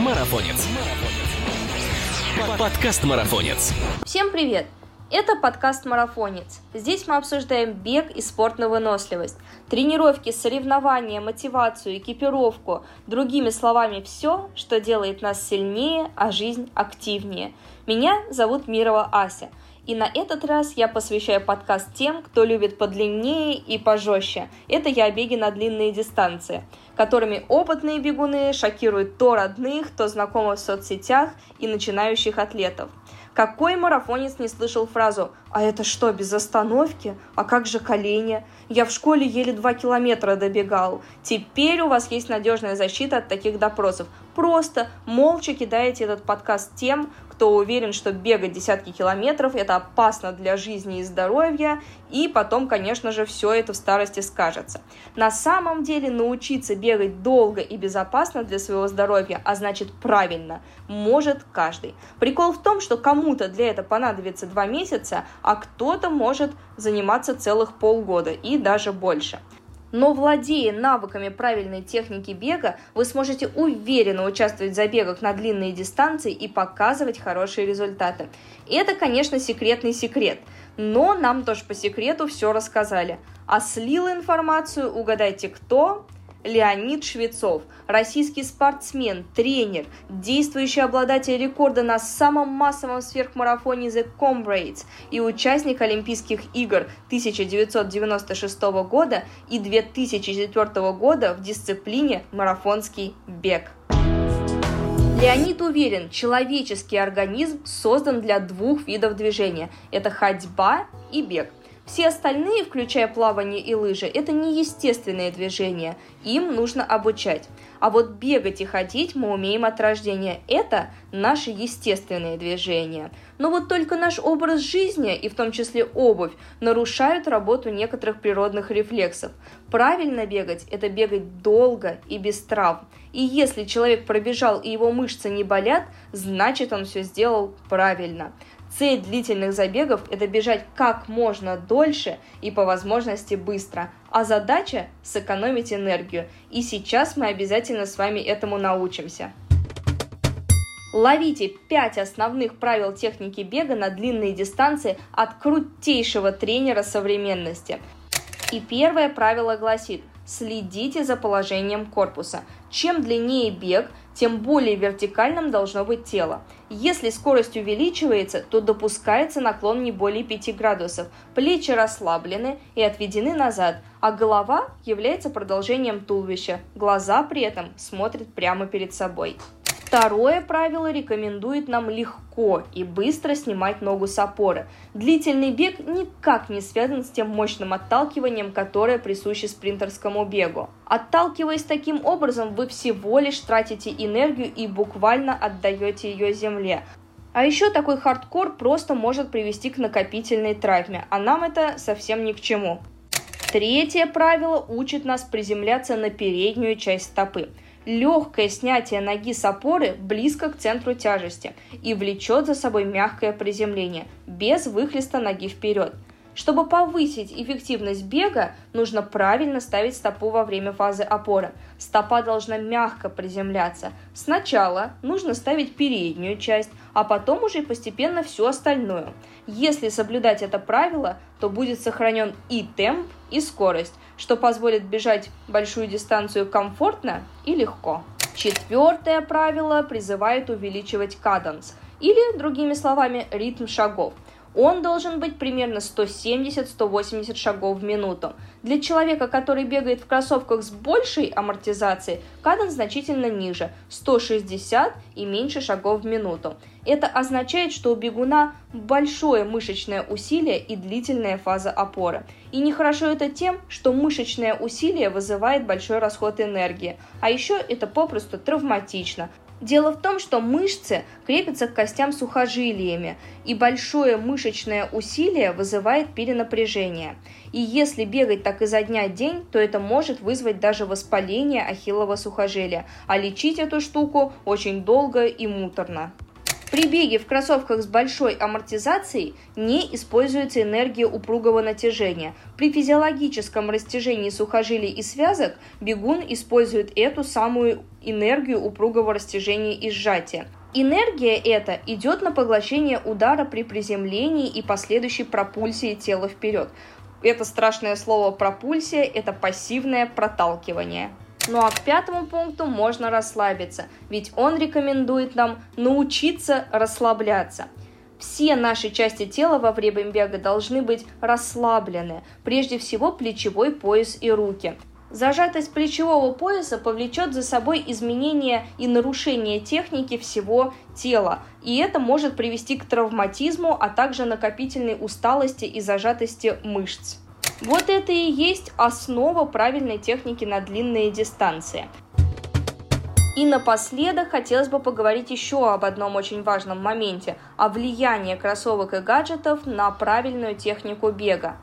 Марафонец. Подкаст Марафонец. Всем привет! Это подкаст «Марафонец». Здесь мы обсуждаем бег и спорт на выносливость, тренировки, соревнования, мотивацию, экипировку, другими словами, все, что делает нас сильнее, а жизнь активнее. Меня зовут Мирова Ася – и на этот раз я посвящаю подкаст тем, кто любит подлиннее и пожестче. Это я о беге на длинные дистанции, которыми опытные бегуны шокируют то родных, то знакомых в соцсетях и начинающих атлетов. Какой марафонец не слышал фразу «А это что, без остановки? А как же колени? Я в школе еле два километра добегал». Теперь у вас есть надежная защита от таких допросов. Просто молча кидаете этот подкаст тем, кто уверен, что бегать десятки километров это опасно для жизни и здоровья, и потом, конечно же, все это в старости скажется. На самом деле научиться бегать долго и безопасно для своего здоровья, а значит правильно, может каждый. Прикол в том, что кому-то для этого понадобится два месяца, а кто-то может заниматься целых полгода и даже больше. Но владея навыками правильной техники бега, вы сможете уверенно участвовать в забегах на длинные дистанции и показывать хорошие результаты. И это, конечно, секретный секрет. Но нам тоже по секрету все рассказали. А слил информацию, угадайте кто? Леонид Швецов, российский спортсмен, тренер, действующий обладатель рекорда на самом массовом сверхмарафоне The Comrades и участник Олимпийских игр 1996 года и 2004 года в дисциплине марафонский бег. Леонид уверен, человеческий организм создан для двух видов движения – это ходьба и бег – все остальные, включая плавание и лыжи, это неестественные движения, им нужно обучать. А вот бегать и ходить мы умеем от рождения. Это наши естественные движения. Но вот только наш образ жизни, и в том числе обувь, нарушают работу некоторых природных рефлексов. Правильно бегать – это бегать долго и без травм. И если человек пробежал и его мышцы не болят, значит он все сделал правильно. Цель длительных забегов – это бежать как можно дольше и по возможности быстро, а задача – сэкономить энергию. И сейчас мы обязательно с вами этому научимся. Ловите 5 основных правил техники бега на длинные дистанции от крутейшего тренера современности. И первое правило гласит – следите за положением корпуса. Чем длиннее бег, тем более вертикальным должно быть тело. Если скорость увеличивается, то допускается наклон не более 5 градусов. Плечи расслаблены и отведены назад, а голова является продолжением туловища. Глаза при этом смотрят прямо перед собой. Второе правило рекомендует нам легко и быстро снимать ногу с опоры. Длительный бег никак не связан с тем мощным отталкиванием, которое присуще спринтерскому бегу. Отталкиваясь таким образом, вы всего лишь тратите энергию и буквально отдаете ее земле. А еще такой хардкор просто может привести к накопительной травме, а нам это совсем ни к чему. Третье правило учит нас приземляться на переднюю часть стопы. Легкое снятие ноги с опоры близко к центру тяжести и влечет за собой мягкое приземление, без выхлеста ноги вперед. Чтобы повысить эффективность бега, нужно правильно ставить стопу во время фазы опоры. Стопа должна мягко приземляться. Сначала нужно ставить переднюю часть, а потом уже постепенно всю остальную. Если соблюдать это правило, то будет сохранен и темп, и скорость, что позволит бежать большую дистанцию комфортно и легко. Четвертое правило призывает увеличивать каданс, или, другими словами, ритм шагов – он должен быть примерно 170-180 шагов в минуту. Для человека, который бегает в кроссовках с большей амортизацией, каденс значительно ниже – 160 и меньше шагов в минуту. Это означает, что у бегуна большое мышечное усилие и длительная фаза опоры. И нехорошо это тем, что мышечное усилие вызывает большой расход энергии. А еще это попросту травматично, Дело в том, что мышцы крепятся к костям сухожилиями, и большое мышечное усилие вызывает перенапряжение. И если бегать так изо дня в день, то это может вызвать даже воспаление ахиллова сухожилия, а лечить эту штуку очень долго и муторно. При беге в кроссовках с большой амортизацией не используется энергия упругого натяжения. При физиологическом растяжении сухожилий и связок бегун использует эту самую энергию упругого растяжения и сжатия. Энергия эта идет на поглощение удара при приземлении и последующей пропульсии тела вперед. Это страшное слово пропульсия – это пассивное проталкивание. Ну а к пятому пункту можно расслабиться, ведь он рекомендует нам научиться расслабляться. Все наши части тела во время бега должны быть расслаблены, прежде всего плечевой пояс и руки. Зажатость плечевого пояса повлечет за собой изменение и нарушение техники всего тела, и это может привести к травматизму, а также накопительной усталости и зажатости мышц. Вот это и есть основа правильной техники на длинные дистанции. И напоследок хотелось бы поговорить еще об одном очень важном моменте – о влиянии кроссовок и гаджетов на правильную технику бега.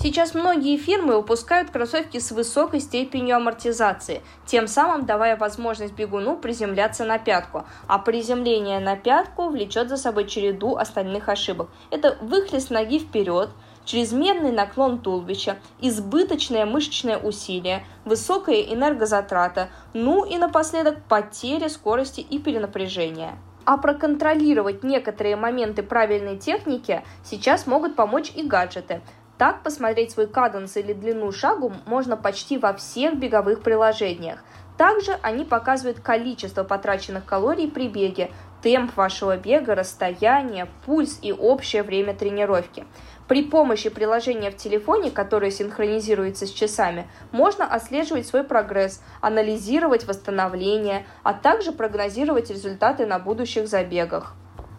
Сейчас многие фирмы выпускают кроссовки с высокой степенью амортизации, тем самым давая возможность бегуну приземляться на пятку, а приземление на пятку влечет за собой череду остальных ошибок. Это выхлест ноги вперед, чрезмерный наклон туловища, избыточное мышечное усилие, высокая энергозатрата, ну и напоследок потеря скорости и перенапряжения. А проконтролировать некоторые моменты правильной техники сейчас могут помочь и гаджеты. Так посмотреть свой каденс или длину шагу можно почти во всех беговых приложениях. Также они показывают количество потраченных калорий при беге, темп вашего бега, расстояние, пульс и общее время тренировки. При помощи приложения в телефоне, которое синхронизируется с часами, можно отслеживать свой прогресс, анализировать восстановление, а также прогнозировать результаты на будущих забегах.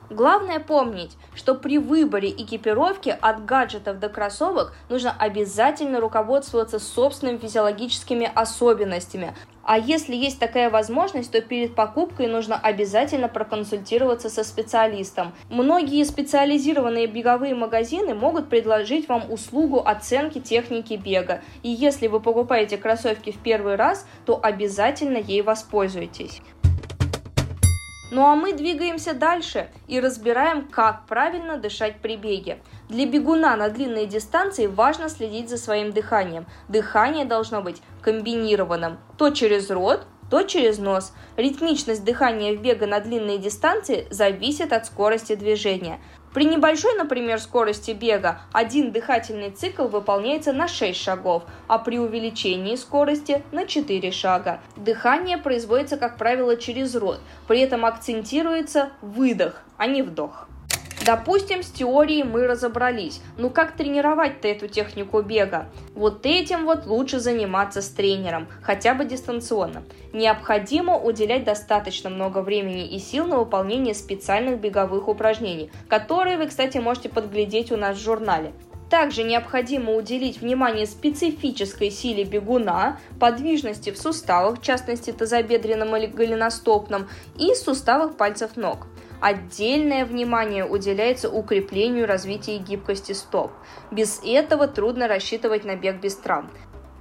Главное помнить, что при выборе экипировки от гаджетов до кроссовок нужно обязательно руководствоваться собственными физиологическими особенностями. А если есть такая возможность, то перед покупкой нужно обязательно проконсультироваться со специалистом. Многие специализированные беговые магазины могут предложить вам услугу оценки техники бега. И если вы покупаете кроссовки в первый раз, то обязательно ей воспользуйтесь. Ну а мы двигаемся дальше и разбираем, как правильно дышать при беге. Для бегуна на длинные дистанции важно следить за своим дыханием. Дыхание должно быть комбинированным то через рот, то через нос. Ритмичность дыхания в бега на длинные дистанции зависит от скорости движения. При небольшой, например, скорости бега один дыхательный цикл выполняется на 6 шагов, а при увеличении скорости на 4 шага. Дыхание производится, как правило, через рот, при этом акцентируется выдох, а не вдох. Допустим, с теорией мы разобрались. Ну как тренировать-то эту технику бега? Вот этим вот лучше заниматься с тренером, хотя бы дистанционно. Необходимо уделять достаточно много времени и сил на выполнение специальных беговых упражнений, которые вы, кстати, можете подглядеть у нас в журнале. Также необходимо уделить внимание специфической силе бегуна, подвижности в суставах, в частности тазобедренном или голеностопном, и суставах пальцев ног. Отдельное внимание уделяется укреплению развития гибкости стоп. Без этого трудно рассчитывать на бег без травм.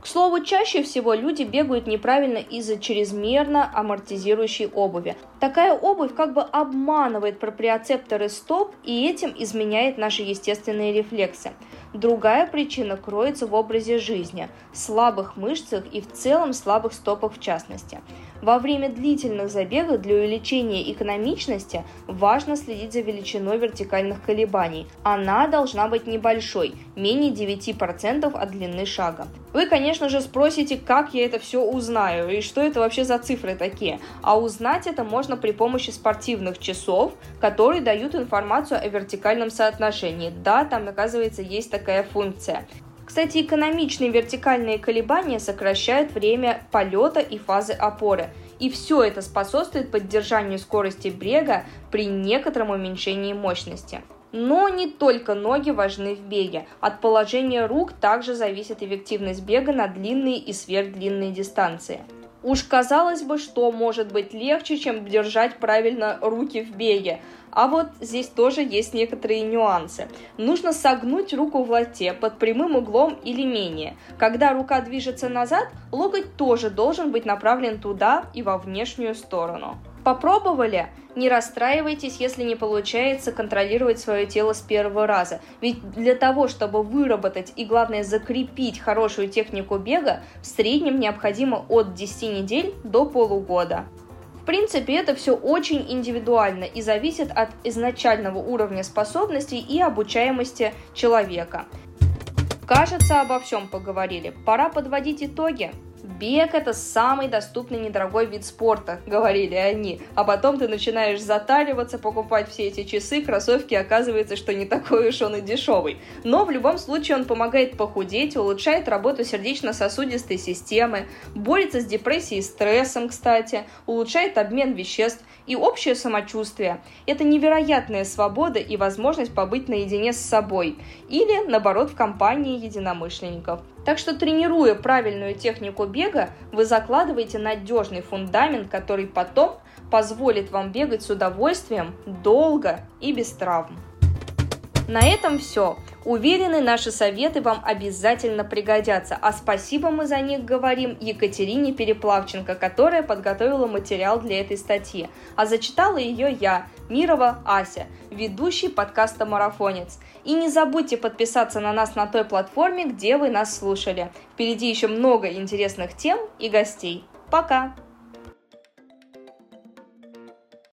К слову, чаще всего люди бегают неправильно из-за чрезмерно амортизирующей обуви. Такая обувь как бы обманывает проприоцепторы стоп и этим изменяет наши естественные рефлексы. Другая причина кроется в образе жизни, слабых мышцах и в целом слабых стопах в частности. Во время длительных забегов для увеличения экономичности важно следить за величиной вертикальных колебаний. Она должна быть небольшой, менее 9% от длины шага. Вы, конечно же, спросите, как я это все узнаю и что это вообще за цифры такие. А узнать это можно при помощи спортивных часов, которые дают информацию о вертикальном соотношении. Да, там, оказывается, есть такая функция. Кстати, экономичные вертикальные колебания сокращают время полета и фазы опоры. И все это способствует поддержанию скорости брега при некотором уменьшении мощности. Но не только ноги важны в беге. От положения рук также зависит эффективность бега на длинные и сверхдлинные дистанции. Уж казалось бы, что может быть легче, чем держать правильно руки в беге. А вот здесь тоже есть некоторые нюансы. Нужно согнуть руку в лоте под прямым углом или менее. Когда рука движется назад, локоть тоже должен быть направлен туда и во внешнюю сторону. Попробовали? Не расстраивайтесь, если не получается контролировать свое тело с первого раза. Ведь для того, чтобы выработать и, главное, закрепить хорошую технику бега, в среднем необходимо от 10 недель до полугода. принципе, это все очень индивидуально и зависит от изначального уровня способностей и обучаемости человека. Кажется, обо всем поговорили. Пора подводить итоги. Бег – это самый доступный недорогой вид спорта, говорили они. А потом ты начинаешь затариваться, покупать все эти часы, кроссовки, оказывается, что не такой уж он и дешевый. Но в любом случае он помогает похудеть, улучшает работу сердечно-сосудистой системы, борется с депрессией и стрессом, кстати, улучшает обмен веществ и общее самочувствие. Это невероятная свобода и возможность побыть наедине с собой. Или, наоборот, в компании единомышленников. Так что тренируя правильную технику бега, вы закладываете надежный фундамент, который потом позволит вам бегать с удовольствием, долго и без травм. На этом все. Уверены, наши советы вам обязательно пригодятся, а спасибо мы за них говорим Екатерине Переплавченко, которая подготовила материал для этой статьи, а зачитала ее я, Мирова Ася, ведущий подкаста «Марафонец». И не забудьте подписаться на нас на той платформе, где вы нас слушали. Впереди еще много интересных тем и гостей. Пока!